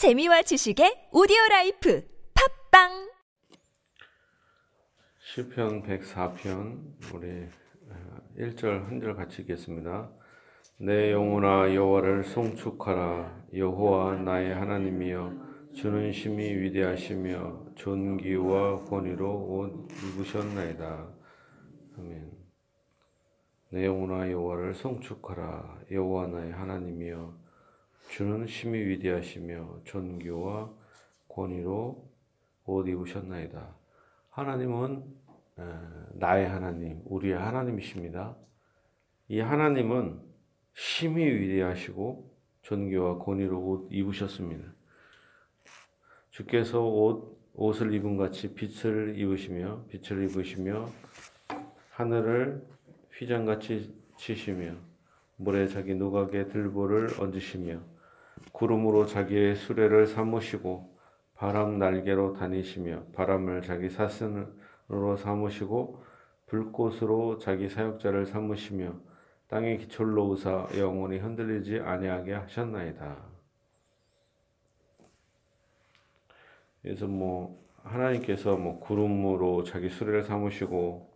재미와 지식의 오디오 라이프 팟빵 시편 104편 우리 1절 한 절 같이 읽겠습니다. 내 영혼아 여호와를 송축하라 여호와 나의 하나님이여 주는 심히 위대하시며 존귀와 권위로 옷 입으셨나이다. 아멘. 내 영혼아 여호와를 송축하라 여호와 나의 하나님이여 주는 심히 위대하시며 존귀와 권위로 옷 입으셨나이다. 하나님은 나의 하나님, 우리의 하나님이십니다. 이 하나님은 심히 위대하시고 존귀와 권위로 옷 입으셨습니다. 주께서 옷, 옷을 입은 같이 빛을 입으시며 빛을 입으시며 하늘을 휘장같이 치시며 물에 자기 누각의 들보를 얹으시며 구름으로 자기의 수레를 삼으시고 바람 날개로 다니시며 바람을 자기 사슴으로 삼으시고 불꽃으로 자기 사역자를 삼으시며 땅의 기철로 우사 영원히 흔들리지 아니하게 하셨나이다. 그래서 뭐 하나님께서 뭐 구름으로 자기 수레를 삼으시고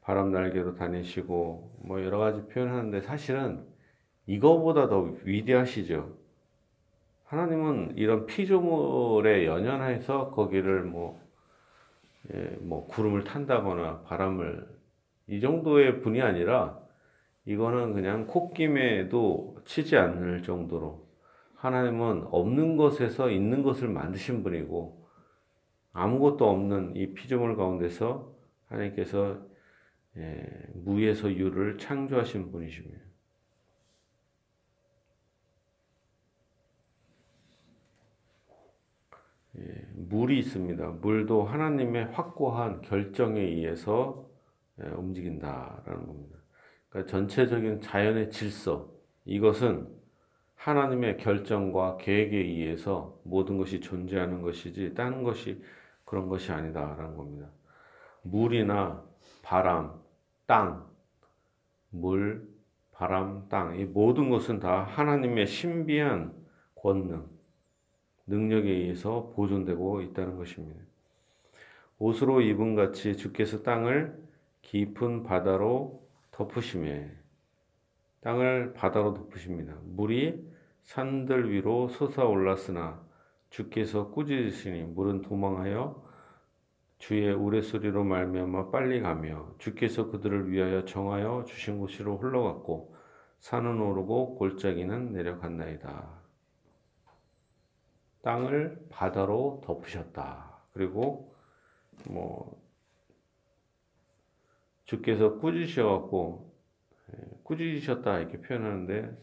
바람 날개로 다니시고 뭐 여러 가지 표현하는데 사실은 이거보다 더 위대하시죠. 하나님은 이런 피조물에 연연해서 거기를 뭐, 예, 뭐 구름을 탄다거나 바람을 이 정도의 분이 아니라 이거는 그냥 콧김에도 치지 않을 정도로 하나님은 없는 것에서 있는 것을 만드신 분이고 아무것도 없는 이 피조물 가운데서 하나님께서 예, 무에서 유를 창조하신 분이십니다. 예, 물이 있습니다. 물도 하나님의 확고한 결정에 의해서 예, 움직인다라는 겁니다. 그러니까 전체적인 자연의 질서 이것은 하나님의 결정과 계획에 의해서 모든 것이 존재하는 것이지 다른 것이 그런 것이 아니다라는 겁니다. 물이나 바람, 땅, 물, 바람, 땅, 이 모든 것은 다 하나님의 신비한 권능, 능력에 의해서 보존되고 있다는 것입니다. 옷으로 입은 같이 주께서 땅을 깊은 바다로 덮으심에 땅을 바다로 덮으십니다. 물이 산들 위로 솟아올랐으나 주께서 꾸짖으시니 물은 도망하여 주의 우레소리로 말미암아 빨리 가며 주께서 그들을 위하여 정하여 주신 곳으로 흘러갔고 산은 오르고 골짜기는 내려갔나이다. 땅을 바다로 덮으셨다. 그리고 뭐 주께서 꾸짖으셔갖고 예, 꾸짖으셨다 이렇게 표현하는데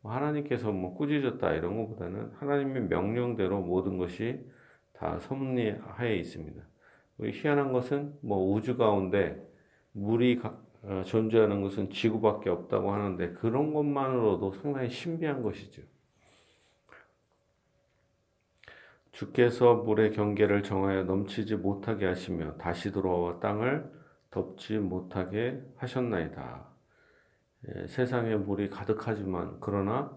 뭐 하나님께서 뭐 꾸짖었다 이런 것보다는 하나님의 명령대로 모든 것이 다 섭리하에 있습니다. 희한한 것은 뭐 우주 가운데 물이 어, 존재하는 것은 지구밖에 없다고 하는데 그런 것만으로도 상당히 신비한 것이죠. 주께서 물의 경계를 정하여 넘치지 못하게 하시며 다시 돌아와 땅을 덮지 못하게 하셨나이다. 예, 세상에 물이 가득하지만 그러나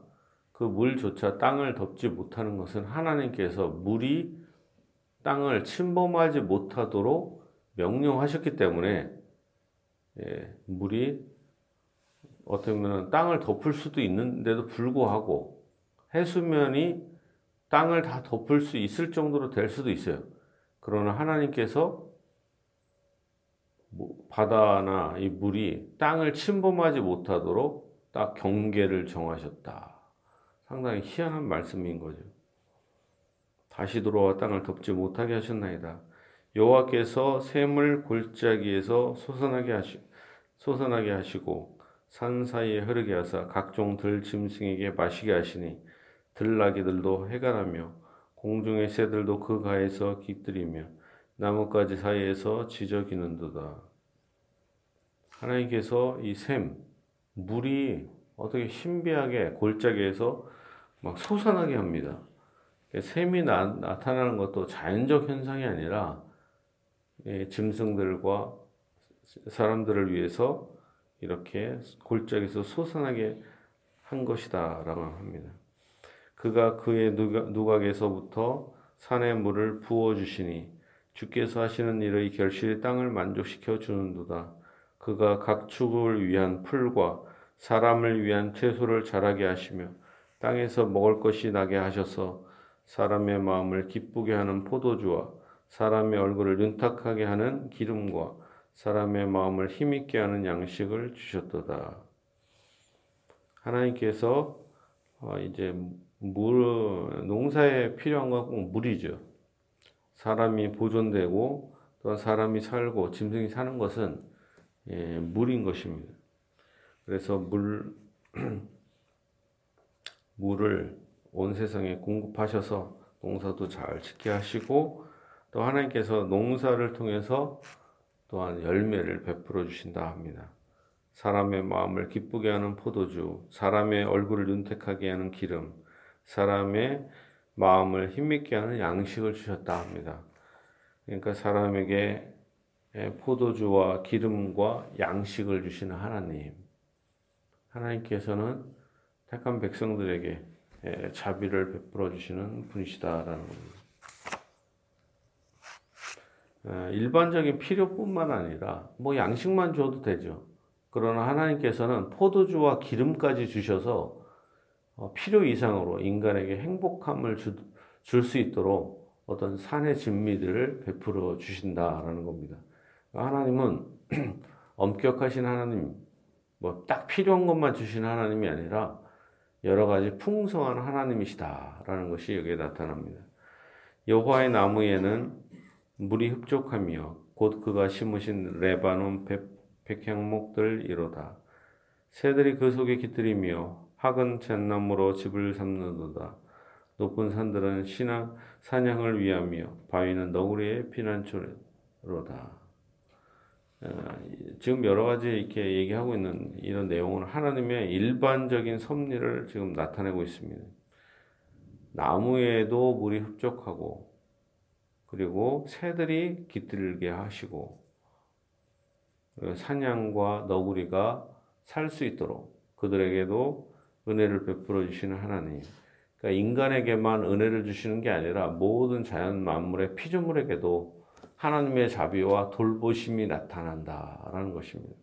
그 물조차 땅을 덮지 못하는 것은 하나님께서 물이 땅을 침범하지 못하도록 명령하셨기 때문에 예, 물이 어떻게 보면 땅을 덮을 수도 있는데도 불구하고 해수면이 땅을 다 덮을 수 있을 정도로 될 수도 있어요. 그러나 하나님께서 뭐 바다나 이 물이 땅을 침범하지 못하도록 딱 경계를 정하셨다. 상당히 희한한 말씀인 거죠. 다시 돌아와 땅을 덮지 못하게 하셨나이다. 여호와께서 샘을 골짜기에서 솟아나게 하시 솟아나게 하시고 산 사이에 흐르게 하사 각종 들 짐승에게 마시게 하시니 들나귀들도 해가라며 공중의 새들도 그 가에서 깃들이며 나뭇가지 사이에서 지저귀는도다. 하나님께서 이 샘, 물이 어떻게 신비하게 골짜기에서 막 솟아나게 합니다. 샘이 나, 타나는 것도 자연적 현상이 아니라 예, 짐승들과 사람들을 위해서 이렇게 골짜기에서 솟아나게 한 것이다라고 합니다. 그가 그의 누각에서부터 산의 물을 부어 주시니 주께서 하시는 일의 결실이 땅을 만족시켜 주는도다. 그가 각 축을 위한 풀과 사람을 위한 채소를 자라게 하시며 땅에서 먹을 것이 나게 하셔서 사람의 마음을 기쁘게 하는 포도주와 사람의 얼굴을 윤탁하게 하는 기름과 사람의 마음을 힘있게 하는 양식을 주셨도다. 하나님께서 어, 이제 물 농사에 필요한 건꼭 물이죠. 사람이 보존되고 또 사람이 살고 짐승이 사는 것은 예, 물인 것입니다. 그래서 물 물을 온 세상에 공급하셔서 농사도 잘 짓게 하시고 또 하나님께서 농사를 통해서 또한 열매를 베풀어 주신다 합니다. 사람의 마음을 기쁘게 하는 포도주, 사람의 얼굴을 윤택하게 하는 기름, 사람의 마음을 힘있게 하는 양식을 주셨다 합니다. 그러니까 사람에게 포도주와 기름과 양식을 주시는 하나님. 하나님께서는 택한 백성들에게 자비를 베풀어 주시는 분이시다라는 겁니다. 일반적인 필요뿐만 아니라 뭐 양식만 줘도 되죠. 그러나 하나님께서는 포도주와 기름까지 주셔서 어, 필요 이상으로 인간에게 행복함을 줄 수 있도록 어떤 산의 진미들을 베풀어 주신다라는 겁니다. 하나님은 엄격하신 하나님, 뭐 딱 필요한 것만 주신 하나님이 아니라 여러 가지 풍성한 하나님이시다라는 것이 여기에 나타납니다. 여호와의 나무에는 물이 흡족하며 곧 그가 심으신 레바논 백향목들 이로다. 새들이 그 속에 깃들이며 학은 잿나무로 집을 삼는도다. 높은 산들은 신앙 사냥을 위하며 바위는 너구리의 피난처로다. 어, 지금 여러 가지 이렇게 얘기하고 있는 이런 내용은 하나님의 일반적인 섭리를 지금 나타내고 있습니다. 나무에도 물이 흡족하고 그리고 새들이 깃들게 하시고 사냥과 너구리가 살 수 있도록 그들에게도 은혜를 베풀어 주시는 하나님. 그러니까 인간에게만 은혜를 주시는 게 아니라 모든 자연 만물의 피조물에게도 하나님의 자비와 돌보심이 나타난다라는 것입니다.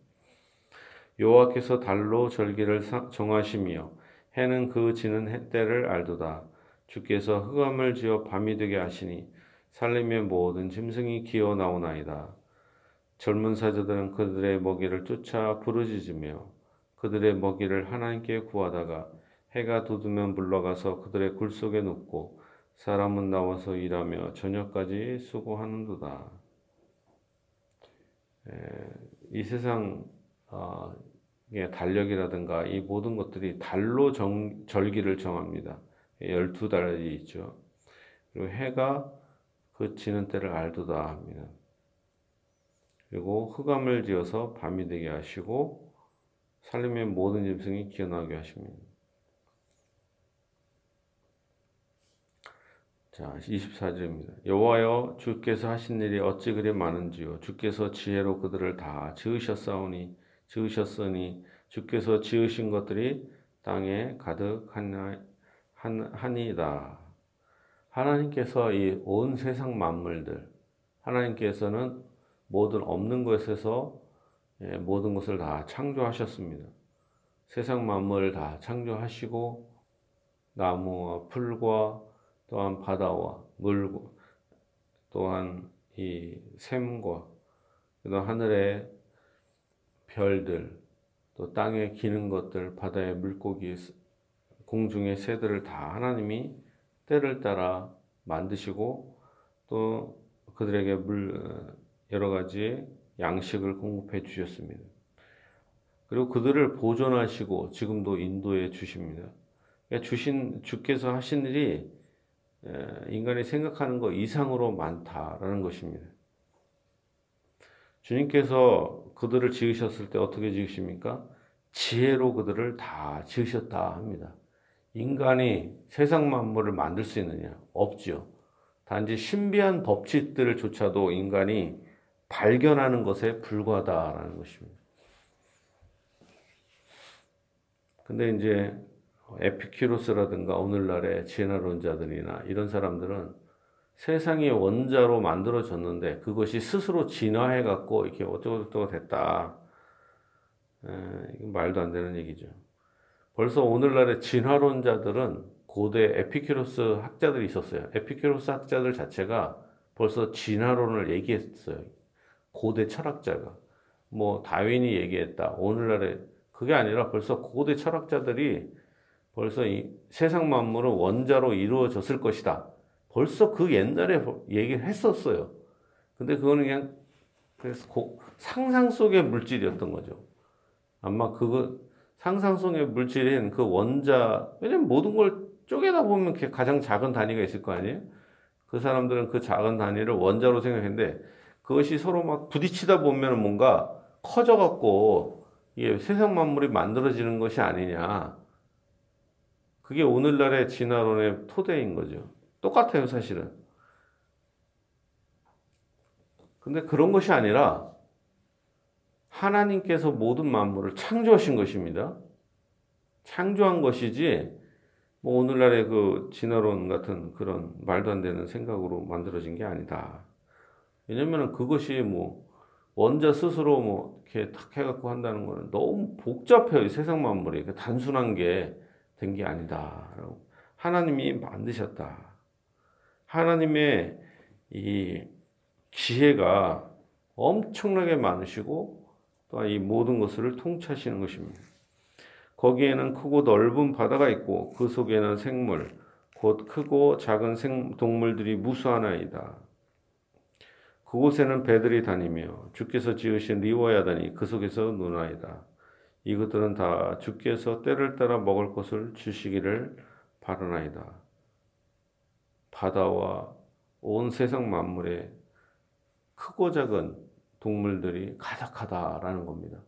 여호와께서 달로 절기를 정하시며 해는 그 지는 때를 알도다. 주께서 흑암을 지어 밤이 되게 하시니 살림의 모든 짐승이 기어 나오나이다. 젊은 사자들은 그들의 먹이를 쫓아 부르짖으며 그들의 먹이를 하나님께 구하다가 해가 돋으면 물러가서 그들의 굴 속에 눕고 사람은 나와서 일하며 저녁까지 수고하는도다. 이 세상 어, 달력이라든가 이 모든 것들이 달로 정, 절기를 정합니다. 12달이 있죠. 그리고 해가 그치는 때를 알도다 합니다. 그리고 흑암을 지어서 밤이 되게 하시고 살림의 모든 짐승이 기어나게 하십니다. 자, 24절입니다. 여호와여 주께서 하신 일이 어찌 그리 많은지요 주께서 지혜로 그들을 다 지으셨사오니 지으셨으니 주께서 지으신 것들이 땅에 가득하니이다. 하나님께서 이 온 세상 만물들 하나님께서는 모든 없는 것에서 예, 모든 것을 다 창조하셨습니다. 세상 만물을 다 창조하시고 나무와 풀과 또한 바다와 물과 또한 이 샘과 또 하늘의 별들 또 땅에 기는 것들 바다의 물고기 공중의 새들을 다 하나님이 때를 따라 만드시고 또 그들에게 물 여러 가지 양식을 공급해 주셨습니다. 그리고 그들을 보존하시고 지금도 인도해 주십니다. 그러니까 주신 주께서 하신 일이 인간이 생각하는 것 이상으로 많다라는 것입니다. 주님께서 그들을 지으셨을 때 어떻게 지으십니까? 지혜로 그들을 다 지으셨다 합니다. 인간이 세상 만물을 만들 수 있느냐? 없죠. 단지 신비한 법칙들을 조차도 인간이 발견하는 것에 불과하다라는 것입니다. 근데 이제 에피큐로스라든가 오늘날의 진화론자들이나 이런 사람들은 세상이 원자로 만들어졌는데 그것이 스스로 진화해 갖고 이렇게 어쩌고저쩌고 됐다. 에, 말도 안 되는 얘기죠. 벌써 오늘날의 진화론자들은 고대 에피큐로스 학자들이 있었어요. 에피큐로스 학자들 자체가 벌써 진화론을 얘기했어요. 고대 철학자가. 뭐 다윈이 얘기했다. 오늘날에 그게 아니라 벌써 고대 철학자들이 벌써 이 세상 만물은 원자로 이루어졌을 것이다. 벌써 그 옛날에 얘기를 했었어요. 근데 그거는 그냥 그래서 상상 속의 물질이었던 거죠. 아마 그거 상상 속의 물질인 그 원자 왜냐면 모든 걸 쪼개다 보면 가장 작은 단위가 있을 거 아니에요? 그 사람들은 그 작은 단위를 원자로 생각했는데 그것이 서로 막 부딪히다 보면 뭔가 커져갖고 이게 세상 만물이 만들어지는 것이 아니냐. 그게 오늘날의 진화론의 토대인 거죠. 똑같아요, 사실은. 근데 그런 것이 아니라 하나님께서 모든 만물을 창조하신 것입니다. 창조한 것이지 뭐 오늘날의 그 진화론 같은 그런 말도 안 되는 생각으로 만들어진 게 아니다. 왜냐면 그것이 뭐 원자 스스로 뭐 이렇게 탁 해갖고 한다는 거는 너무 복잡해요. 세상 만물이. 단순한 게된게 아니다. 하나님이 만드셨다. 하나님의 이 지혜가 엄청나게 많으시고 또이 모든 것을 통치하시는 것입니다. 거기에는 크고 넓은 바다가 있고 그 속에는 생물, 곧 크고 작은 생, 동물들이 무수하나이다. 그곳에는 배들이 다니며 주께서 지으신 리워야단이 그 속에서 노나이다. 이것들은 다 주께서 때를 따라 먹을 것을 주시기를 바라나이다. 바다와 온 세상 만물에 크고 작은 동물들이 가득하다라는 겁니다.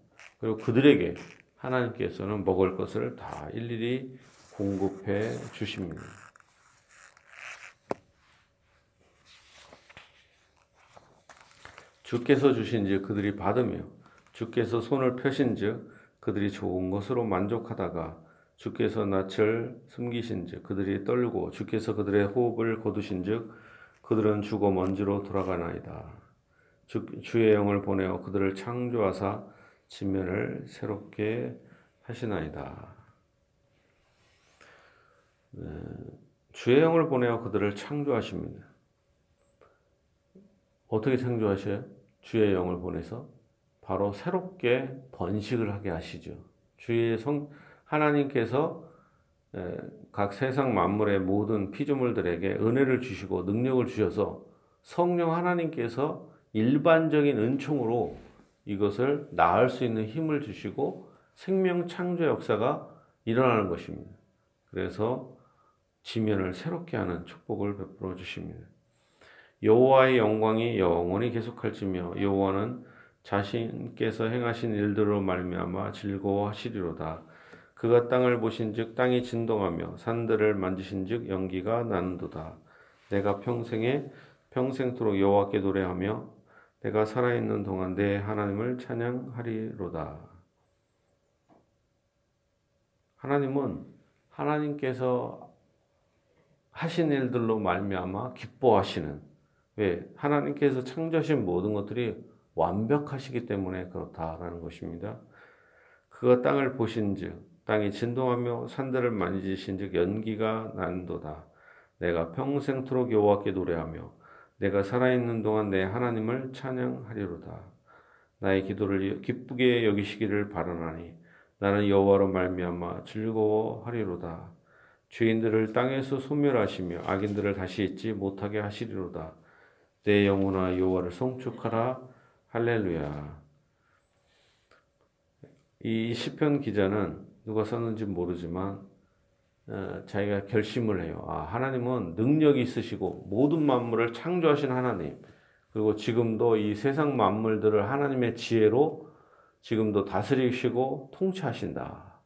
그리고 그들에게 하나님께서는 먹을 것을 다 일일이 공급해 주십니다. 주께서 주신즉 그들이 받으며 주께서 손을 펴신즉 그들이 좋은 것으로 만족하다가 주께서 낯을 숨기신즉 그들이 떨고 주께서 그들의 호흡을 거두신즉 그들은 죽어 먼지로 돌아가나이다. 주, 주의 영을 보내어 그들을 창조하사 지면을 새롭게 하시나이다. 네, 주의 영을 보내어 그들을 창조하십니다. 어떻게 창조하셔요? 주의 영을 보내서 바로 새롭게 번식을 하게 하시죠. 주의 성 하나님께서 각 세상 만물의 모든 피조물들에게 은혜를 주시고 능력을 주셔서 성령 하나님께서 일반적인 은총으로 이것을 나을 수 있는 힘을 주시고 생명 창조 역사가 일어나는 것입니다. 그래서 지면을 새롭게 하는 축복을 베풀어 주십니다. 여호와의 영광이 영원히 계속할지며 여호와는 자신께서 행하신 일들로 말미암아 즐거워하시리로다. 그가 땅을 보신즉 땅이 진동하며 산들을 만지신즉 연기가 나는도다. 내가 평생에 평생토록 여호와께 노래하며 내가 살아있는 동안 내 하나님을 찬양하리로다. 하나님은 하나님께서 하신 일들로 말미암아 기뻐하시는 왜 하나님께서 창조하신 모든 것들이 완벽하시기 때문에 그렇다라는 것입니다. 그가 땅을 보신즉 땅이 진동하며 산들을 만지신즉 연기가 난도다. 내가 평생토록 여호와께 노래하며 내가 살아있는 동안 내 하나님을 찬양하리로다. 나의 기도를 기쁘게 여기시기를 바라나니 나는 여호와로 말미암아 즐거워하리로다. 죄인들을 땅에서 소멸하시며 악인들을 다시 잊지 못하게 하시리로다. 내 영혼아 여호와를 송축하라 할렐루야. 이 시편 기자는 누가 썼는지 모르지만 어, 자기가 결심을 해요. 아, 하나님은 능력이 있으시고 모든 만물을 창조하신 하나님. 그리고 지금도 이 세상 만물들을 하나님의 지혜로 지금도 다스리시고 통치하신다.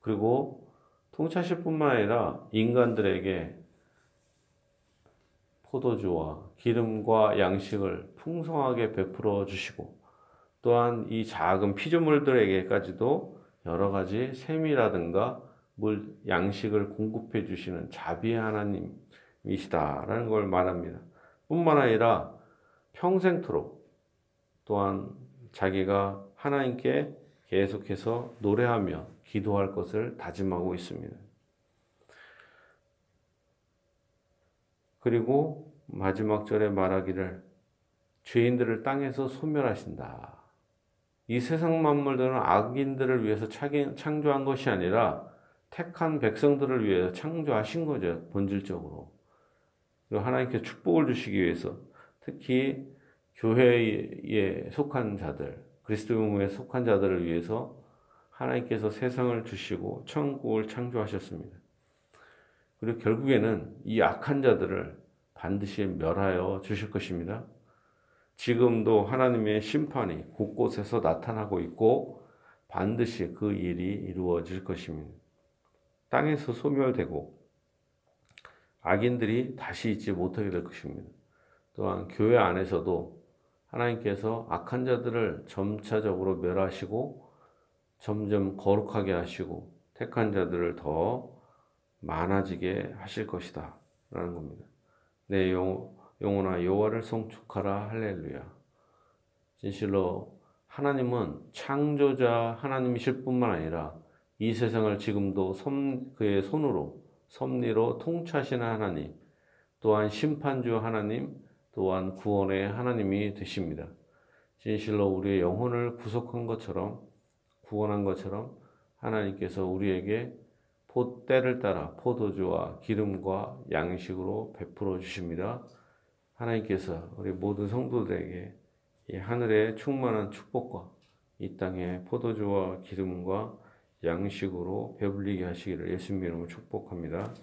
그리고 통치하실 뿐만 아니라 인간들에게 포도주와 기름과 양식을 풍성하게 베풀어 주시고 또한 이 작은 피조물들에게까지도 여러 가지 샘이라든가 물 양식을 공급해 주시는 자비의 하나님이시다라는 걸 말합니다. 뿐만 아니라 평생토록 또한 자기가 하나님께 계속해서 노래하며 기도할 것을 다짐하고 있습니다. 그리고 마지막 절에 말하기를 죄인들을 땅에서 소멸하신다. 이 세상 만물들은 악인들을 위해서 창조한 것이 아니라 택한 백성들을 위해서 창조하신 거죠, 본질적으로. 그리고 하나님께 축복을 주시기 위해서 특히 교회에 속한 자들, 그리스도교에 속한 자들을 위해서 하나님께서 세상을 주시고 천국을 창조하셨습니다. 그리고 결국에는 이 악한 자들을 반드시 멸하여 주실 것입니다. 지금도 하나님의 심판이 곳곳에서 나타나고 있고 반드시 그 일이 이루어질 것입니다. 땅에서 소멸되고 악인들이 다시 있지 못하게 될 것입니다. 또한 교회 안에서도 하나님께서 악한 자들을 점차적으로 멸하시고 점점 거룩하게 하시고 택한 자들을 더 많아지게 하실 것이다. 라는 겁니다. 내 영, 영혼아 여호와를 송축하라 할렐루야. 진실로 하나님은 창조자 하나님이실 뿐만 아니라 이 세상을 지금도 섭, 그의 손으로 섭리로 통치하시는 하나님, 또한 심판주 하나님, 또한 구원의 하나님이 되십니다. 진실로 우리의 영혼을 구속한 것처럼 구원한 것처럼 하나님께서 우리에게 때를 따라 포도주와 기름과 양식으로 베풀어 주십니다. 하나님께서 우리 모든 성도들에게 이 하늘의 충만한 축복과 이 땅의 포도주와 기름과 양식으로 배불리게 하시기를 예수님 이름으로 축복합니다.